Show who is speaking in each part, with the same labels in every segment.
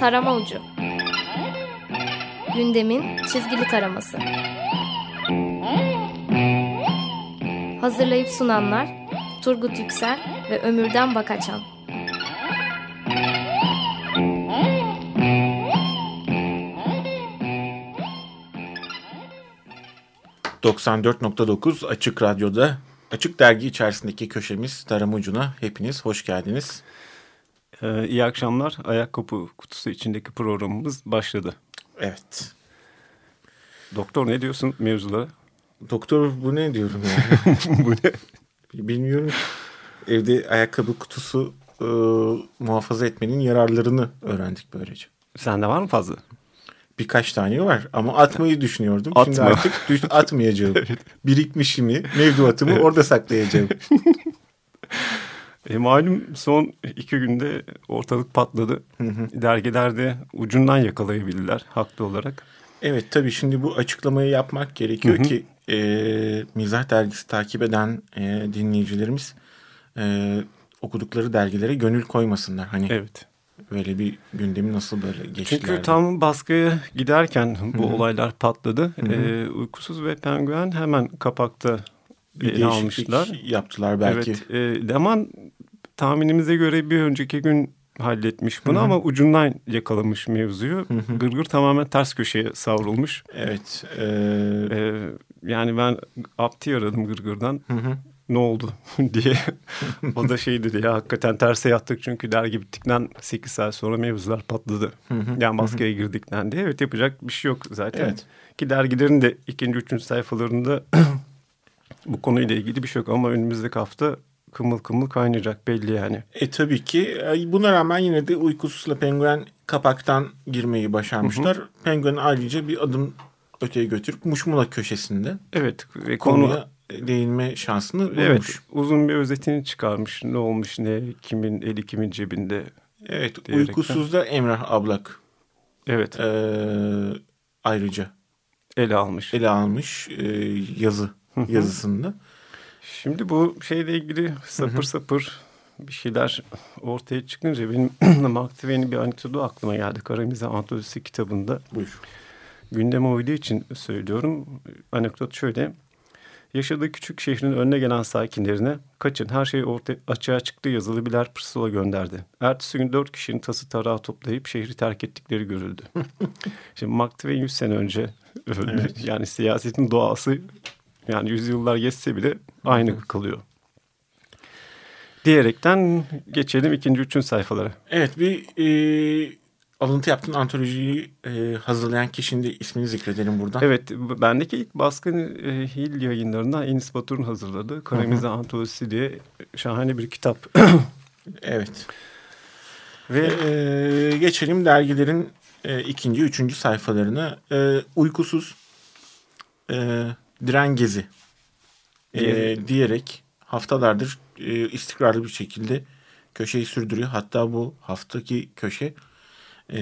Speaker 1: Tarama Ucu. Gündemin çizgili taraması. Hazırlayıp sunanlar Turgut Yüksel ve Ömürden Bakaçan
Speaker 2: 94.9 Açık Radyo'da Açık Dergi içerisindeki köşemiz Tarım Ucu'na hepiniz hoş geldiniz.
Speaker 3: Ee, iyi akşamlar. Ayakkabı kutusu içindeki programımız başladı.
Speaker 2: Evet.
Speaker 3: Doktor ne diyorsun mevzulara?
Speaker 2: Doktor bu ne diyorum yani?
Speaker 3: bu ne?
Speaker 2: Bilmiyorum. Evde ayakkabı kutusu e, muhafaza etmenin yararlarını öğrendik böylece.
Speaker 3: Sende var mı fazla?
Speaker 2: Birkaç tane var ama atmayı düşünüyordum.
Speaker 3: Atma.
Speaker 2: Şimdi artık düş, atmayacağım. Birikmişimi, mevduatımı orada saklayacağım.
Speaker 3: E, malum son iki günde ortalık patladı. Dergilerde ucundan yakalayabildiler haklı olarak.
Speaker 2: Evet tabii şimdi bu açıklamayı yapmak gerekiyor ki e, Mizah Dergisi takip eden e, dinleyicilerimiz e, okudukları dergilere gönül koymasınlar. Hani
Speaker 3: Evet.
Speaker 2: böyle bir gündemi nasıl böyle geçtiler.
Speaker 3: Çünkü tam baskıya giderken bu olaylar patladı. E, uykusuz ve penguen hemen kapakta
Speaker 2: bir
Speaker 3: ele almışlar.
Speaker 2: yaptılar belki.
Speaker 3: Evet. E, Leman tahminimize göre bir önceki gün halletmiş bunu ama ucundan yakalamış mevzuyu. Gırgır tamamen ters köşeye savrulmuş.
Speaker 2: Evet. e,
Speaker 3: E, yani ben Apti aradım Gırgır'dan. Ne oldu diye. o da şey dedi ya hakikaten terse yattık çünkü dergi bittikten 8 saat sonra mevzular patladı. yani baskıya girdikten diye. Evet yapacak bir şey yok zaten.
Speaker 2: Evet.
Speaker 3: Ki dergilerin de ikinci, üçüncü sayfalarında bu konuyla ilgili bir şey yok ama önümüzdeki hafta kımıl kımıl kaynayacak belli yani.
Speaker 2: E tabii ki E, buna rağmen yine de uykusuzla penguen kapaktan girmeyi başarmışlar. Penguen ayrıca bir adım öteye götürüp Muşmula köşesinde
Speaker 3: Evet ve konu
Speaker 2: konuya değinme şansını bulmuş.
Speaker 3: evet uzun bir özetini çıkarmış. Ne olmuş ne kimin eli kimin cebinde.
Speaker 2: Evet,
Speaker 3: diyerekten.
Speaker 2: uykusuzda Emrah Ablak
Speaker 3: Evet
Speaker 2: e, ayrıca
Speaker 3: ele almış.
Speaker 2: ele almış e, yazı yazısında.
Speaker 3: Şimdi bu şeyle ilgili sapır sapır bir şeyler ortaya çıkınca benim Mark Twain'in bir anekdotu aklıma geldi. Karamize Antolojisi kitabında.
Speaker 2: Buyur.
Speaker 3: Gündem oyduğu için söylüyorum. Anekdot şöyle. Yaşadığı küçük şehrin önüne gelen sakinlerine kaçın her şey ortaya açığa çıktı yazılı birer pusula gönderdi. Ertesi gün dört kişinin tası tarağı toplayıp şehri terk ettikleri görüldü. Şimdi Mark Twain 100 sene önce öldü. Yani siyasetin doğası yani yüzyıllar geçse bile aynı kalıyor. Diyerekten geçelim ikinci, üçüncü sayfalara.
Speaker 2: Evet bir e, alıntı yaptığın antolojiyi e, hazırlayan kişinin de ismini zikredelim burada.
Speaker 3: Evet, bendeki ilk baskın e, Hil yayınlarından Enis Batur'un hazırladığı Karamize Antolojisi diye şahane bir kitap.
Speaker 2: Evet. Ve e, geçelim dergilerin e, ikinci, üçüncü sayfalarına. E, uykusuz e, diren gezi e, diyerek haftalardır e, istikrarlı bir şekilde köşeyi sürdürüyor. Hatta bu haftaki köşe e,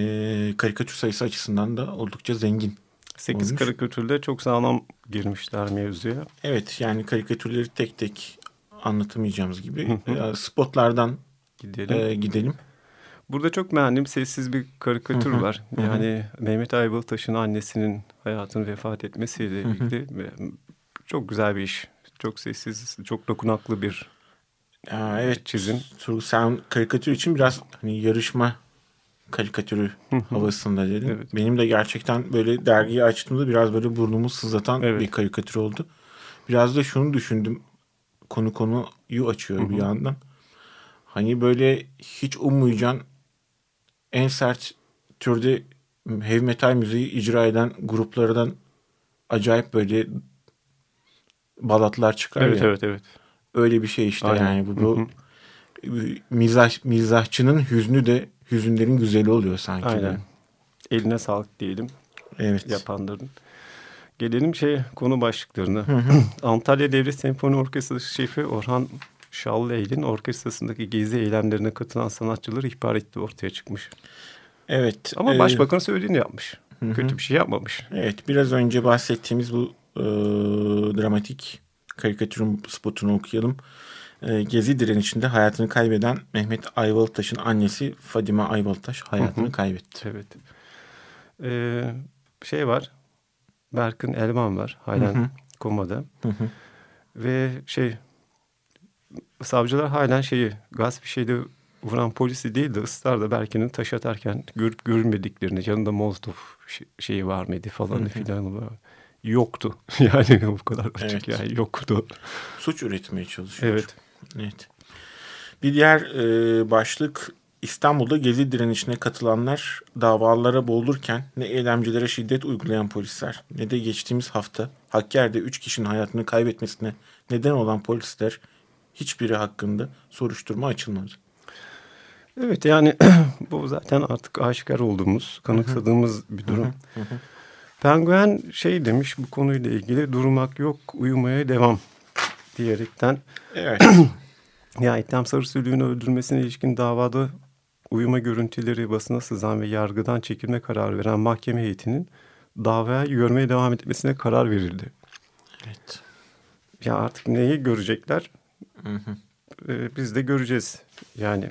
Speaker 2: karikatür sayısı açısından da oldukça zengin.
Speaker 3: 8
Speaker 2: Olmuş.
Speaker 3: karikatürde çok sağlam girmişler mevzuya.
Speaker 2: Evet yani karikatürleri tek tek anlatamayacağımız gibi e, spotlardan
Speaker 3: Gidelim.
Speaker 2: e, gidelim.
Speaker 3: Burada çok beğendiğim sessiz bir karikatür var. Yani Mehmet Ayvalıtaş'ın annesinin hayatının vefat etmesiyle birlikte ve çok güzel bir iş. Çok sessiz, çok dokunaklı bir
Speaker 2: Aa, evet
Speaker 3: çizim.
Speaker 2: Turgut sen karikatür için biraz hani yarışma karikatürü havasında dedin.
Speaker 3: Evet.
Speaker 2: Benim de gerçekten böyle dergiyi açtığımda biraz böyle burnumu sızlatan
Speaker 3: Evet.
Speaker 2: bir karikatür oldu. Biraz da şunu düşündüm. Konu konuyu açıyor bir yandan. Hani böyle hiç ummayacağın en sert türde heavy metal müziği icra eden gruplardan acayip böyle balatlar çıkar
Speaker 3: Evet
Speaker 2: ya.
Speaker 3: evet evet.
Speaker 2: Öyle bir şey işte
Speaker 3: Aynen.
Speaker 2: yani bu, bu mizah mizahçının hüznü de hüzünlerin güzeli oluyor sanki.
Speaker 3: Aynen. Eline sağlık diyelim
Speaker 2: Evet.
Speaker 3: yapanların. Gelelim şey konu başlıklarına. Antalya Devlet Senfoni Orkestrası şefi Orhan Şallıeyl'in orkestrasındaki gezi eylemlerine katılan sanatçıları ihbar ettiği ortaya çıkmış.
Speaker 2: Evet.
Speaker 3: Ama
Speaker 2: e,
Speaker 3: başbakan söylediğini yapmış. Kötü bir şey yapmamış.
Speaker 2: Evet biraz önce bahsettiğimiz bu e, dramatik karikatürün spotunu okuyalım. e, gezi direnişinde hayatını kaybeden Mehmet Ayvalıktaş'ın annesi Fadime Ayvalıktaş hayatını
Speaker 3: Hı hı.
Speaker 2: kaybetti.
Speaker 3: Evet. Ee, şey var. Berkın Elvan var. Halen
Speaker 2: Hı hı.
Speaker 3: komada.
Speaker 2: Hı hı.
Speaker 3: Ve şey savcılar halen şeyi gasp bir şeyde vuran polisi değil de ısrarla Berkin'in taş atarken görüp görünmediklerini yanında Molotov şey- şeyi var mıydı falan filan. Yoktu. Yani bu kadar açık
Speaker 2: Evet.
Speaker 3: yani yoktu.
Speaker 2: Suç üretmeye çalışıyor.
Speaker 3: Evet.
Speaker 2: Evet. Bir diğer e, başlık İstanbul'da gezi direnişine katılanlar davalara boğulurken ne eylemcilere şiddet uygulayan polisler ne de geçtiğimiz hafta Hakkari'de 3 kişinin hayatını kaybetmesine neden olan polisler hiçbiri hakkında soruşturma açılmadı.
Speaker 3: Evet yani bu zaten artık aşikar olduğumuz, kanıksadığımız bir durum. Penguen şey demiş bu konuyla ilgili durmak yok, uyumaya devam diyerekten
Speaker 2: Evet.
Speaker 3: ya İttem Sarısülüğün öldürmesine ilişkin davada uyuma görüntüleri basına sızan ve yargıdan çekilme kararı veren mahkeme heyetinin davaya görmeye devam etmesine karar verildi.
Speaker 2: evet.
Speaker 3: Ya artık neyi görecekler?
Speaker 2: Hı hı.
Speaker 3: Ee, biz de göreceğiz. Yani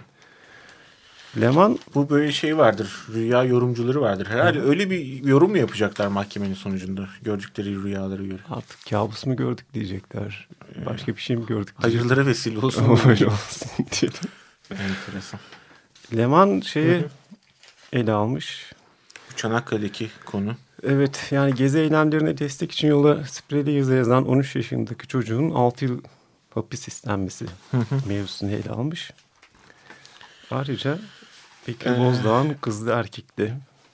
Speaker 3: Leman
Speaker 2: Bu böyle şey vardır. Rüya yorumcuları vardır. Herhalde öyle bir yorum mu yapacaklar mahkemenin sonucunda gördükleri rüyalara göre?
Speaker 3: artık kabus mu gördük diyecekler. Başka bir şey mi gördük diyecekler.
Speaker 2: Hayırlara vesile olsun.
Speaker 3: Öyle olsun diyelim.
Speaker 2: Enteresan.
Speaker 3: Leman şeyi ele almış.
Speaker 2: Bu Çanakkale'deki konu.
Speaker 3: Evet yani gezi eylemlerine destek için yola spreyli yazı yazan 13 yaşındaki çocuğun 6 yıl hapis istenmesi mevzusunu ele almış. Ayrıca Bekir
Speaker 2: Ee,
Speaker 3: Bozdağ'ın kızlı erkekli.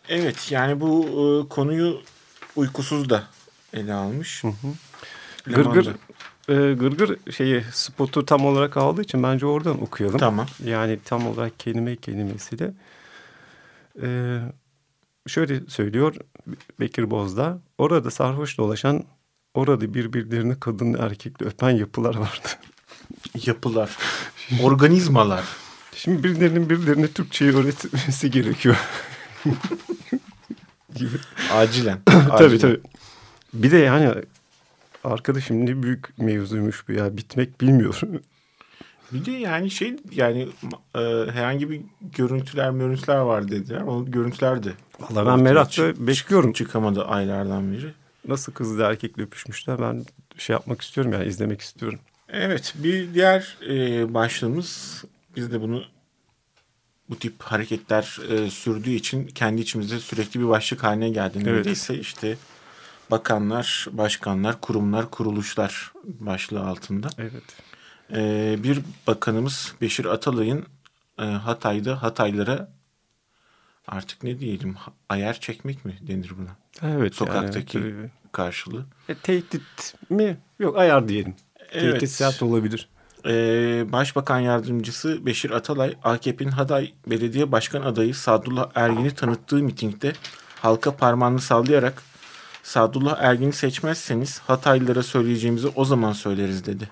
Speaker 2: Evet yani bu e, konuyu uykusuz da ele almış.
Speaker 3: Gırgır
Speaker 2: Leman'da.
Speaker 3: e, Gırgır şeyi spotu tam olarak aldığı için bence oradan okuyalım.
Speaker 2: Tamam.
Speaker 3: Yani tam olarak kelime kelimesiyle. Ee, şöyle söylüyor Bekir Bozdağ. Orada sarhoş dolaşan, orada birbirlerini kadın erkekle öpen yapılar vardı.
Speaker 2: Yapılar, organizmalar.
Speaker 3: Şimdi birilerinin birilerine Türkçeyi öğretmesi gerekiyor. gibi.
Speaker 2: Acilen.
Speaker 3: tabii
Speaker 2: acilen.
Speaker 3: tabii. Bir de yani arkadaşım ne büyük mevzuymuş bu ya. Bitmek bilmiyor.
Speaker 2: Bir de yani şey yani e, herhangi bir görüntüler görüntüler var dediler. O görüntüler de.
Speaker 3: Valla ben merakla bekliyorum.
Speaker 2: Çıkamadı aylardan beri.
Speaker 3: Nasıl kızla erkekle öpüşmüşler ben şey yapmak istiyorum yani izlemek istiyorum.
Speaker 2: Evet bir diğer e, başlığımız biz de bunu bu tip hareketler e, sürdüğü için kendi içimizde sürekli bir başlık haline geldi.
Speaker 3: Evet.
Speaker 2: Neredeyse işte bakanlar, başkanlar, kurumlar, kuruluşlar başlığı altında.
Speaker 3: Evet.
Speaker 2: E, bir bakanımız Beşir Atalay'ın e, Hatay'da Hataylara artık ne diyelim ayar çekmek mi denir buna
Speaker 3: Evet.
Speaker 2: Sokaktaki-
Speaker 3: yani,
Speaker 2: karşılığı.
Speaker 3: e, tehdit mi? Yok ayar diyelim.
Speaker 2: Evet.
Speaker 3: Tehdit sert olabilir.
Speaker 2: Ee, Başbakan Yardımcısı Beşir Atalay, AKP'nin Hatay Belediye Başkan adayı Sadullah Ergin'i tanıttığı mitingde halka parmağını sallayarak Sadullah Ergin'i seçmezseniz Hataylılara söyleyeceğimizi o zaman söyleriz dedi.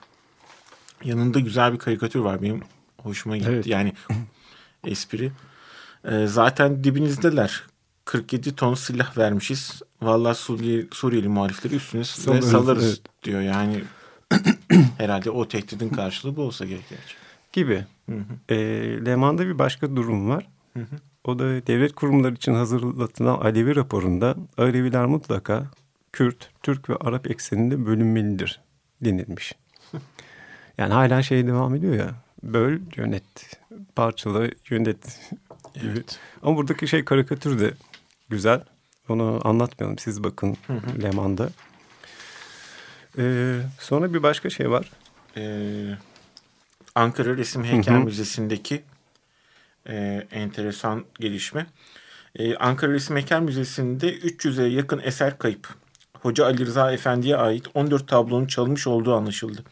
Speaker 2: Yanında güzel bir karikatür var benim hoşuma gitti.
Speaker 3: Evet.
Speaker 2: Yani espri. Ee, zaten dibinizdeler. 47 ton silah vermişiz. Vallahi Suriye, Suriyeli muhalifleri üstüne
Speaker 3: Salarız,
Speaker 2: salarız
Speaker 3: evet.
Speaker 2: diyor. Yani herhalde o tehdidin karşılığı bu olsa gerek.
Speaker 3: Gibi.
Speaker 2: Hı hı.
Speaker 3: E, Leman'da bir başka durum var.
Speaker 2: Hı hı.
Speaker 3: O da devlet kurumları için hazırlatılan Alevi raporunda Aleviler mutlaka Kürt, Türk ve Arap ekseninde bölünmelidir denilmiş. Yani hala şey devam ediyor ya. Böl, yönet, parçala, yönet gibi.
Speaker 2: Evet.
Speaker 3: Ama buradaki şey karikatür de güzel. Onu anlatmayalım. Siz bakın Leman'da. Ee, sonra bir başka şey var.
Speaker 2: Ee, Ankara Resim Heykel
Speaker 3: Hı hı.
Speaker 2: Müzesi'ndeki e, enteresan gelişme. Ee, Ankara Resim Heykel Müzesi'nde 300'e yakın eser kayıp. Hoca Ali Rıza Efendi'ye ait 14 tablonun çalınmış olduğu anlaşıldı.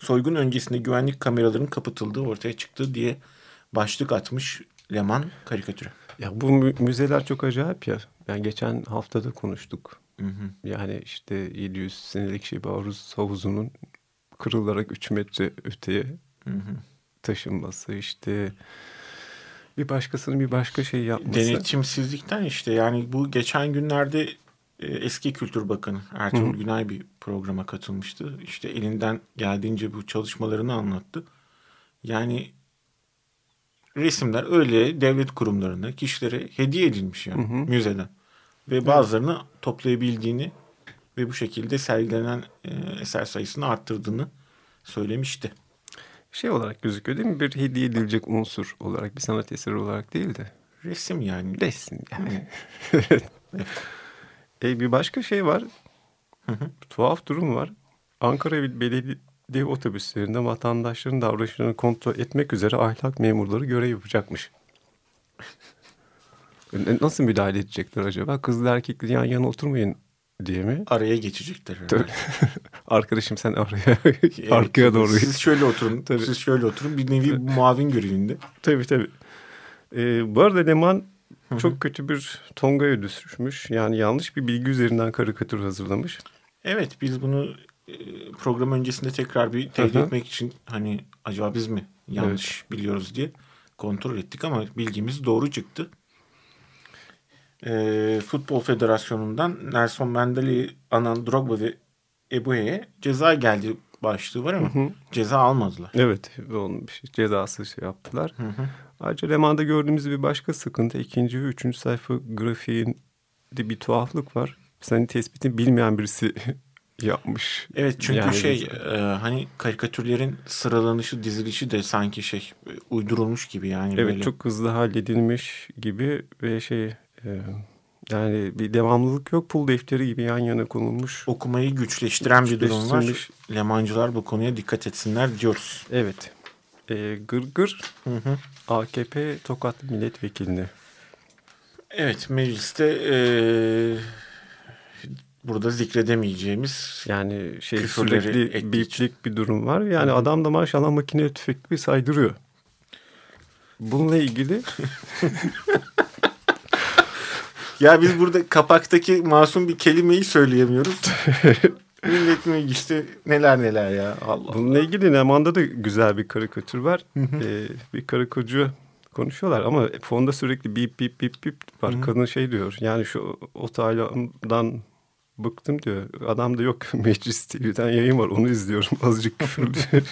Speaker 2: Soygun öncesinde güvenlik kameralarının kapatıldığı ortaya çıktı diye başlık atmış Leman karikatüre.
Speaker 3: Ya bu mü- müzeler çok acayip ya. Ben geçen haftada konuştuk.
Speaker 2: Hı hı.
Speaker 3: Yani işte 700 senelik Şiba Aruz havuzunun kırılarak 3 metre öteye
Speaker 2: Hı hı.
Speaker 3: taşınması işte bir başkasının bir başka şey yapması.
Speaker 2: Denetimsizlikten işte yani bu geçen günlerde e, eski Kültür Bakanı Ertuğrul
Speaker 3: Hı.
Speaker 2: Günay bir programa katılmıştı. İşte elinden geldiğince bu çalışmalarını anlattı. Yani resimler öyle devlet kurumlarına, kişilere hediye edilmiş yani müzeden. Ve bazılarını toplayabildiğini ve bu şekilde sergilenen e, eser sayısını arttırdığını söylemişti.
Speaker 3: Şey olarak gözüküyor değil mi? Bir hediye edilecek unsur olarak bir sanat eseri olarak değil de.
Speaker 2: Resim yani.
Speaker 3: Resim yani. e, bir başka şey var. Tuhaf durum var. Ankara Belediye otobüslerinde vatandaşların davranışlarını kontrol etmek üzere ahlak memurları görev yapacakmış. Nasıl müdahale edecekler acaba? Kızlı erkekli yan yana oturmayın diye mi?
Speaker 2: Araya geçecekler herhalde.
Speaker 3: Arkadaşım sen araya evet, arkaya doğru.
Speaker 2: Siz şöyle oturun. Tabii. Siz şöyle oturun. Bir nevi muavin görevinde.
Speaker 3: Tabii tabii. Ee, bu arada Leman çok kötü bir Tonga'ya düşmüş. Yani yanlış bir bilgi üzerinden karikatür hazırlamış.
Speaker 2: Evet biz bunu program öncesinde tekrar bir teyit etmek için hani acaba biz mi yanlış evet. biliyoruz diye kontrol ettik ama bilgimiz doğru çıktı. E, Futbol Federasyonu'ndan Nelson Mandela, Anan Drogba ve Ebue'ye ceza geldi başlığı var ama hı hı. ceza almadılar.
Speaker 3: Evet onun bir şey, cezası şey yaptılar. Hı hı. Ayrıca Leman'da gördüğümüz bir başka sıkıntı ikinci ve üçüncü sayfa grafiğinde bir tuhaflık var. Senin tespitin bilmeyen birisi yapmış.
Speaker 2: Evet çünkü yani şey e, hani karikatürlerin sıralanışı dizilişi de sanki şey uydurulmuş gibi yani.
Speaker 3: Evet
Speaker 2: böyle.
Speaker 3: çok hızlı halledilmiş gibi ve şey e, yani bir devamlılık yok pul defteri gibi yan yana konulmuş.
Speaker 2: Okumayı güçleştiren bir durum var. Lemancılar bu konuya dikkat etsinler diyoruz.
Speaker 3: Evet. E, Gırgır hı hı. AKP Tokat Milletvekilini.
Speaker 2: Evet mecliste e, burada zikredemeyeceğimiz
Speaker 3: yani şey sürekli biplik bir durum var. Yani Hı. adam da maşallah makine tüfek bir saydırıyor. Bununla ilgili
Speaker 2: ya biz burada kapaktaki masum bir kelimeyi söyleyemiyoruz. Millet mecliste neler neler ya. Allah
Speaker 3: Bununla ilgili Neman'da da güzel bir karikatür var. ee, bir karikatürcü konuşuyorlar ama fonda sürekli bip bip bip bip var. Hı-hı. Kadın şey diyor yani şu otaylardan bıktım diyor. Adam da yok Meclis TV'den yayın var onu izliyorum azıcık küfürlü.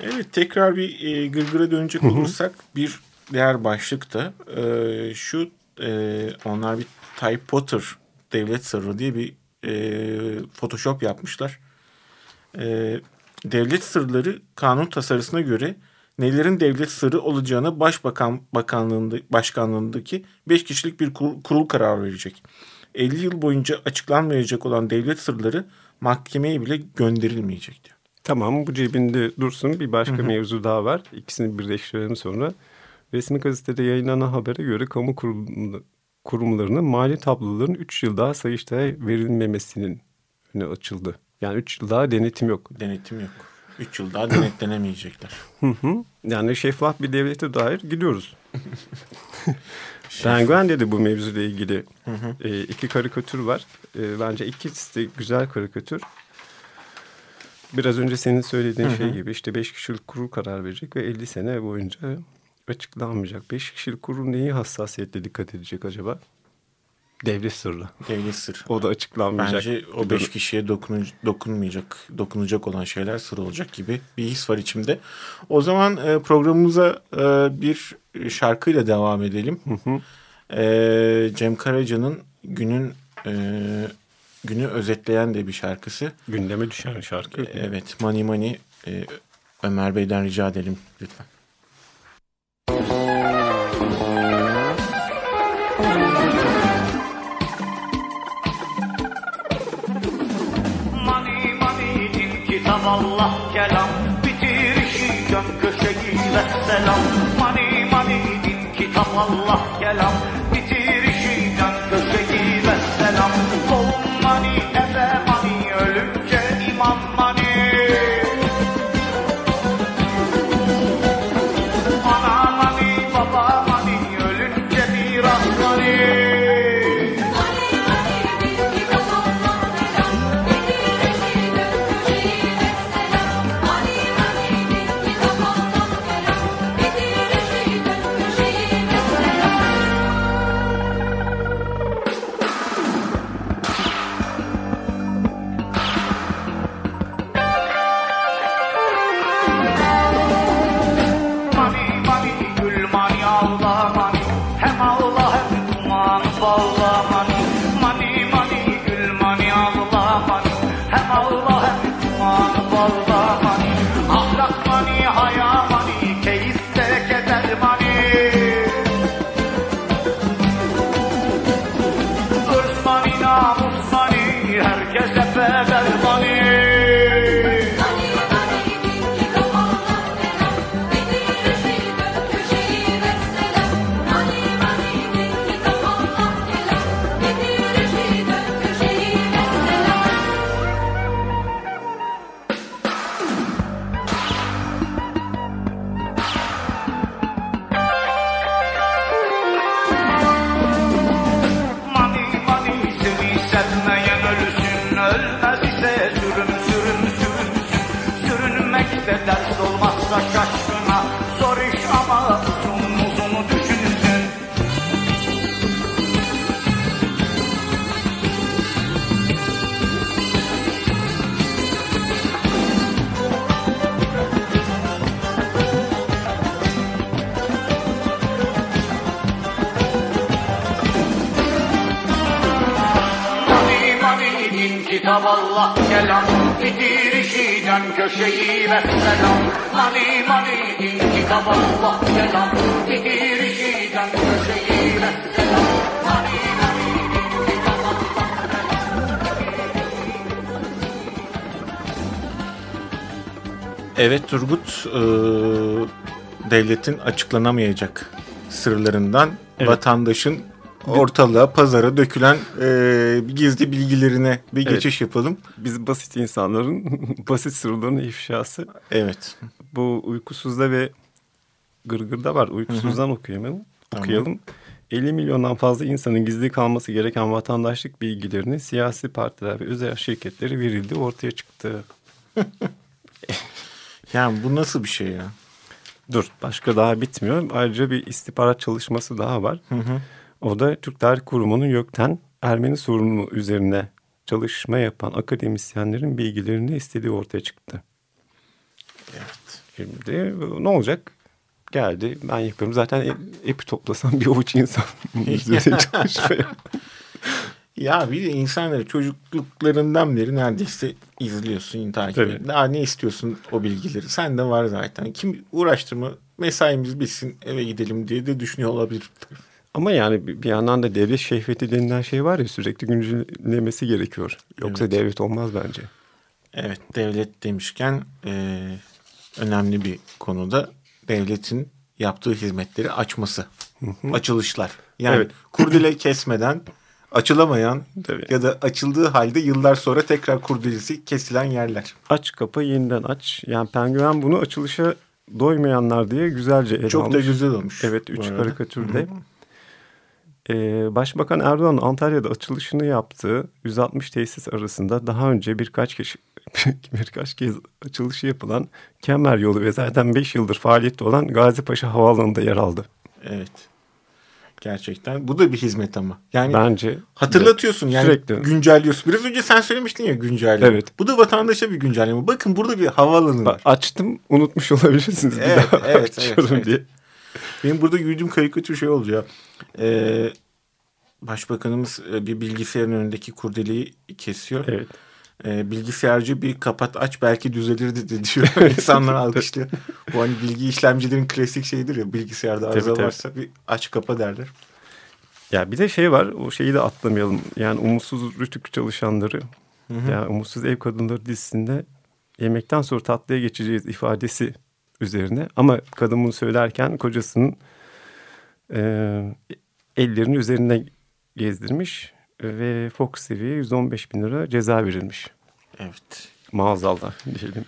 Speaker 2: evet tekrar bir e, gırgıra dönecek olursak bir diğer başlık da e, şu e, onlar bir Type Potter devlet sırrı diye bir e, Photoshop yapmışlar. E, devlet sırları kanun tasarısına göre nelerin devlet sırrı olacağını Başbakan Bakanlığında Başkanlığındaki 5 kişilik bir kurul, kurul karar verecek. 50 yıl boyunca açıklanmayacak olan devlet sırları mahkemeye bile gönderilmeyecek diyor.
Speaker 3: Tamam bu cebinde dursun bir başka hı hı. mevzu daha var. İkisini birleştirelim sonra. Resmi gazetede yayınlanan habere göre kamu kurumlarının mali tabloların 3 yıl daha Sayıştay'a verilmemesinin önü açıldı. Yani 3 yıl daha denetim yok.
Speaker 2: Denetim yok. 3 yıl daha denetlenemeyecekler.
Speaker 3: yani şeffaf bir devlete dair gidiyoruz. Penguen dedi bu mevzuyla ilgili hı hı. E, iki karikatür var. E, bence ikisi de güzel karikatür. Biraz önce senin söylediğin hı hı. şey gibi işte beş kişilik kurul karar verecek ve 50 sene boyunca açıklanmayacak. Beş kişilik kurul neyi hassasiyetle dikkat edecek acaba? Devlet sırrı.
Speaker 2: Devlet sırrı.
Speaker 3: O da açıklanmayacak.
Speaker 2: Bence o beş kişiye dokun, dokunmayacak, dokunacak olan şeyler sır olacak gibi bir his var içimde. O zaman e, programımıza e, bir şarkıyla devam edelim. Hı hı. E, Cem Karaca'nın günün e, günü özetleyen de bir şarkısı.
Speaker 3: Gündeme düşen şarkı.
Speaker 2: E, evet, Mani Mani e, Ömer Bey'den rica edelim lütfen.
Speaker 4: Allah kelam bitirişi can köşeyi ve selam mani mani din kitap Allah kelam kitap Allah kelam Bitirişi can köşeyi ve selam. Mani mani din kitap Allah kelam Bitirişi can köşeyi ve selam. Mani mani din kitap Allah
Speaker 2: Evet Turgut, e, devletin açıklanamayacak sırlarından
Speaker 3: Evet.
Speaker 2: vatandaşın ortalığa, pazara dökülen e, gizli bilgilerine bir
Speaker 3: Evet.
Speaker 2: geçiş yapalım.
Speaker 3: Biz basit insanların basit sırlarının ifşası.
Speaker 2: Evet.
Speaker 3: Bu uykusuzda ve gırgırda var. Uykusuzdan okuyalım. okuyalım. 50 milyondan fazla insanın gizli kalması gereken vatandaşlık bilgilerini siyasi partiler ve özel şirketleri verildi ortaya çıktı.
Speaker 2: Yani bu nasıl bir şey ya?
Speaker 3: Dur başka daha bitmiyor. Ayrıca bir istihbarat çalışması daha var. O da Türk Tarih Kurumu'nun YÖK'ten Ermeni sorunu üzerine çalışma yapan akademisyenlerin bilgilerini istediği ortaya çıktı.
Speaker 2: Evet.
Speaker 3: Şimdi ne olacak? Geldi ben yapıyorum. Zaten epi toplasam bir avuç insan üzerine çalışmaya.
Speaker 2: Ya bir de insanları çocukluklarından beri neredeyse izliyorsun, takip ediyorsun. Daha ne istiyorsun o bilgileri? Sen de var zaten. Kim uğraştırma mesaimiz bitsin eve gidelim diye de düşünüyor olabilir.
Speaker 3: Ama yani bir yandan da devlet şehveti denilen şey var ya sürekli güncellemesi gerekiyor. Yoksa
Speaker 2: Evet.
Speaker 3: devlet olmaz bence.
Speaker 2: Evet devlet demişken e, önemli bir konuda devletin yaptığı hizmetleri açması. Açılışlar. Yani
Speaker 3: Evet.
Speaker 2: kurdele kesmeden açılamayan
Speaker 3: Tabii.
Speaker 2: ya da açıldığı halde yıllar sonra tekrar kurdelesi kesilen yerler.
Speaker 3: Aç kapa yeniden aç. Yani penguen bunu açılışa doymayanlar diye güzelce ele
Speaker 2: Çok da
Speaker 3: almış.
Speaker 2: güzel olmuş.
Speaker 3: Evet üç karikatürde. Ee, Başbakan Erdoğan Antalya'da açılışını yaptığı 160 tesis arasında daha önce birkaç kişi birkaç kez açılışı yapılan Kemer Yolu ve zaten 5 yıldır faaliyette olan Gazi Paşa Havaalanı'nda yer aldı.
Speaker 2: Evet. Gerçekten. Bu da bir hizmet ama. Yani
Speaker 3: Bence
Speaker 2: hatırlatıyorsun yani
Speaker 3: Sürekli.
Speaker 2: güncelliyorsun. Biraz önce sen söylemiştin ya güncelleme.
Speaker 3: Evet.
Speaker 2: Bu da vatandaşa bir güncelleme. Bakın burada bir havaalanı var.
Speaker 3: açtım unutmuş olabilirsiniz. Bir
Speaker 2: Evet,
Speaker 3: daha
Speaker 2: evet, evet, evet.
Speaker 3: diye.
Speaker 2: Benim burada gördüğüm karikatür şey oluyor. Ee, başbakanımız e, bir bilgisayarın önündeki kurdeleyi kesiyor.
Speaker 3: Evet.
Speaker 2: Ee, bilgisayarcı bir kapat aç belki düzelirdi de diyor. İnsanlar alkışlıyor. Bu hani bilgi işlemcilerin klasik şeyidir ya bilgisayarda arıza
Speaker 3: Tabii, tabii.
Speaker 2: varsa bir aç kapa derler.
Speaker 3: Ya bir de şey var o şeyi de atlamayalım. Yani umutsuz rütük çalışanları yani umutsuz ev kadınları dizisinde yemekten sonra tatlıya geçeceğiz ifadesi üzerine. Ama kadın bunu söylerken kocasının e, ellerini üzerine gezdirmiş ve Fox TV'ye 115 bin lira ceza verilmiş.
Speaker 2: Evet.
Speaker 3: Maazallah diyelim.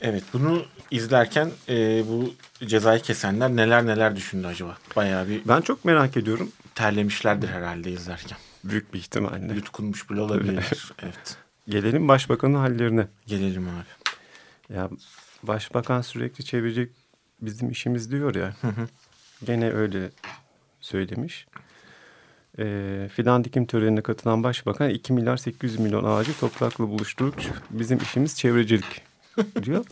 Speaker 2: Evet bunu izlerken e, bu cezayı kesenler neler neler düşündü acaba? Bayağı bir
Speaker 3: Ben çok merak ediyorum.
Speaker 2: terlemişlerdir herhalde izlerken.
Speaker 3: Büyük bir ihtimalle.
Speaker 2: Yutkunmuş bile olabilir. evet.
Speaker 3: Gelelim başbakanın hallerine.
Speaker 2: Gelelim abi.
Speaker 3: Ya başbakan sürekli çevirecek bizim işimiz diyor ya. Gene öyle söylemiş. Ee, fidan dikim törenine katılan başbakan 2 milyar 800 milyon ağacı toprakla buluşturup bizim işimiz çevrecilik diyor.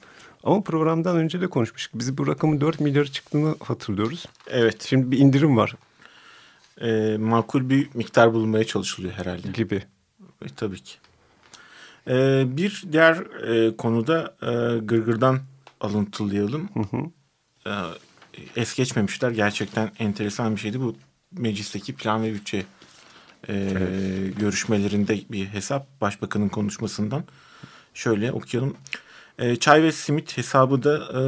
Speaker 3: Ama programdan önce de konuşmuştuk. Biz bu rakamın 4 milyarı çıktığını hatırlıyoruz.
Speaker 2: Evet.
Speaker 3: Şimdi bir indirim var
Speaker 2: E, makul bir miktar bulunmaya çalışılıyor herhalde.
Speaker 3: gibi.
Speaker 2: E, tabii ki. E, bir diğer e, konuda e, Gırgır'dan alıntılayalım. E, es geçmemişler. Gerçekten enteresan bir şeydi. Bu meclisteki plan ve bütçe e, görüşmelerinde bir hesap. Başbakanın konuşmasından. Şöyle okuyalım. E, çay ve simit hesabı da e,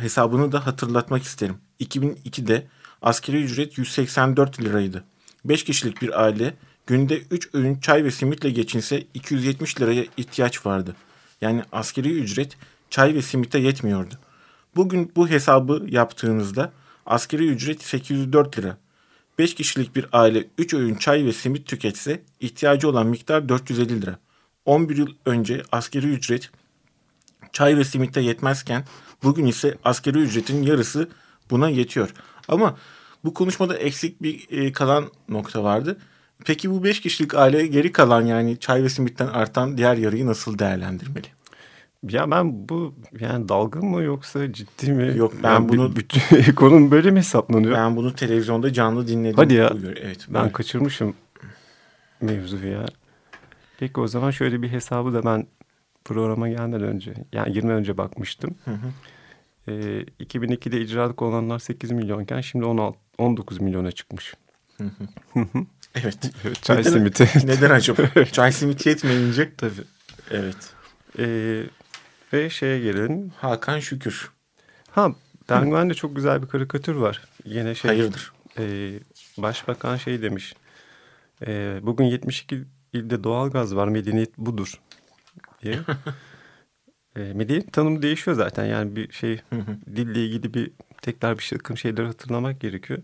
Speaker 2: hesabını da hatırlatmak isterim. 2002'de askeri ücret 184 liraydı. 5 kişilik bir aile günde 3 öğün çay ve simitle geçinse 270 liraya ihtiyaç vardı. Yani askeri ücret çay ve simite yetmiyordu. Bugün bu hesabı yaptığınızda askeri ücret 804 lira. 5 kişilik bir aile 3 öğün çay ve simit tüketse ihtiyacı olan miktar 450 lira. 11 yıl önce askeri ücret çay ve simite yetmezken bugün ise askeri ücretin yarısı buna yetiyor. Ama bu konuşmada eksik bir e, kalan nokta vardı. Peki bu 5 kişilik aile geri kalan yani çay ve simitten artan diğer yarıyı nasıl değerlendirmeli?
Speaker 3: Ya ben bu yani dalga mı yoksa ciddi mi?
Speaker 2: Yok, ben
Speaker 3: Yani
Speaker 2: bunu-
Speaker 3: bütçe ekonomi böyle mi hesaplanıyor?
Speaker 2: Ben bunu televizyonda canlı dinledim.
Speaker 3: Hadi ya.
Speaker 2: Buyur, Evet.
Speaker 3: Ben
Speaker 2: ben-
Speaker 3: kaçırmışım mevzuyu ya. Peki o zaman şöyle bir hesabı da ben programa gelmeden önce yani 20 önce bakmıştım.
Speaker 2: Hı hı.
Speaker 3: Ee, 2002'de icralık olanlar 8 milyonken şimdi 16, 19 milyona çıkmış.
Speaker 2: Evet.
Speaker 3: Çay
Speaker 2: Neden-
Speaker 3: simiti.
Speaker 2: Neden acaba? Çay simit yetmeyince.
Speaker 3: Tabii.
Speaker 2: Evet.
Speaker 3: Ee, ve şeye gelelim.
Speaker 2: Hakan Şükür.
Speaker 3: Ha Penguen'de çok güzel bir karikatür var. Yine şey.
Speaker 2: Hayırdır?
Speaker 3: e, başbakan şey demiş. E, bugün 72 ilde doğalgaz var medeniyet budur diye. e, medeniyet tanımı değişiyor zaten yani bir şey dille ilgili bir tekrar bir takım şeyleri hatırlamak gerekiyor.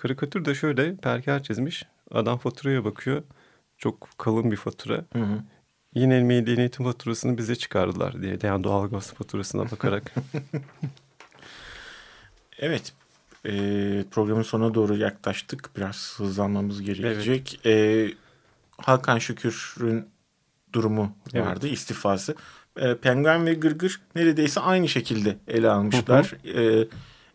Speaker 3: Karikatür de şöyle perker çizmiş. Adam faturaya bakıyor. Çok kalın bir fatura.
Speaker 2: Hı hı.
Speaker 3: Yine medeniyetin faturasını bize çıkardılar diye. Yani doğalgaz faturasına bakarak.
Speaker 2: Evet. e, programın sonuna doğru yaklaştık. Biraz hızlanmamız gerekecek. E, Hakan Şükür'ün durumu
Speaker 3: Evet.
Speaker 2: vardı, istifası. E, Penguen ve Gırgır neredeyse aynı şekilde ele almışlar. E,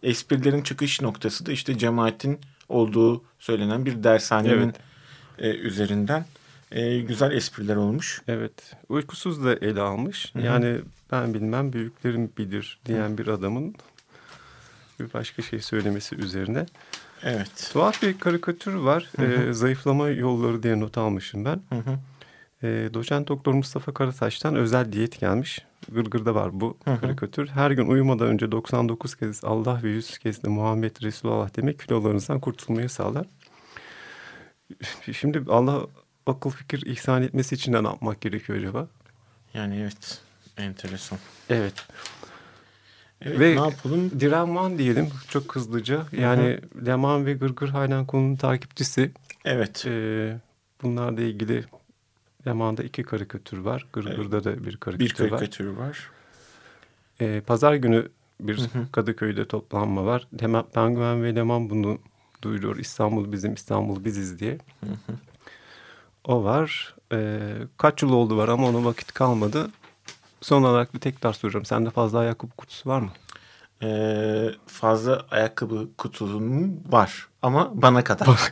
Speaker 2: esprilerin çıkış noktası da işte cemaatin olduğu söylenen bir dershanenin e, üzerinden e, güzel espriler olmuş.
Speaker 3: Evet. Uykusuz da ele almış. Yani ben bilmem büyüklerim bilir diyen bir adamın bir başka şey söylemesi üzerine.
Speaker 2: Evet.
Speaker 3: Tuhaf bir karikatür var. Ee, zayıflama yolları diye not almışım ben.
Speaker 2: Hı hı.
Speaker 3: Ee, doçent doktor Mustafa Karataş'tan özel diyet gelmiş. Gırgır'da var bu karikatür. Her gün uyumadan önce 99 kez Allah ve 100 kez de Muhammed Resulullah demek kilolarınızdan kurtulmayı sağlar. Şimdi Allah akıl fikir ihsan etmesi için ne yapmak gerekiyor acaba?
Speaker 2: Yani evet. Enteresan.
Speaker 3: Evet.
Speaker 2: Evet,
Speaker 3: Ve-
Speaker 2: ne yapalım?
Speaker 3: Direnman diyelim çok hızlıca. Yani Leman ve Gırgır halen konunun takipçisi.
Speaker 2: Evet.
Speaker 3: Ee, bunlarla ilgili Leman'da iki karikatür var. Gırgır'da da bir karikatür,
Speaker 2: bir
Speaker 3: var.
Speaker 2: karikatür var.
Speaker 3: Ee, Pazar günü bir Kadıköy'de toplanma var. Hemen Penguen ve Leman bunu duyuruyor. İstanbul bizim, İstanbul biziz diye. O var. Ee, kaç yıl oldu var ama ona vakit kalmadı. Son olarak bir tekrar soruyorum. Sende fazla ayakkabı kutusu var mı?
Speaker 2: Ee, fazla ayakkabı kutunun var ama bana kadar.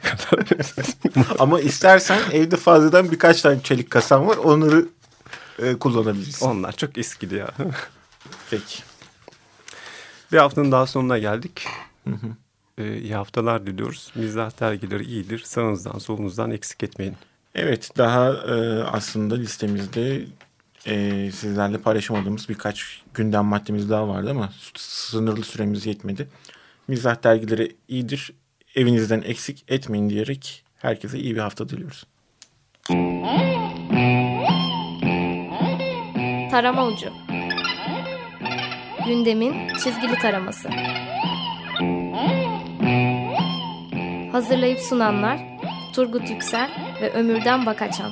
Speaker 2: ama istersen evde fazladan birkaç tane çelik kasam var. Onları e, kullanabilirsin.
Speaker 3: Onlar çok eskidi ya.
Speaker 2: Peki.
Speaker 3: Bir haftanın daha sonuna geldik. Ee, iyi haftalar diliyoruz. Mizah dergileri iyidir. Sağınızdan solunuzdan eksik etmeyin.
Speaker 2: Evet daha e, aslında listemizde e, sizlerle paylaşamadığımız birkaç gündem maddemiz daha vardı ama sınırlı süremiz yetmedi. Mizah dergileri iyidir. Evinizden eksik etmeyin diyerek herkese iyi bir hafta diliyoruz.
Speaker 1: Tarama Ucu Gündemin çizgili taraması Hazırlayıp sunanlar Turgut Yüksel ve Ömürden Bakaçan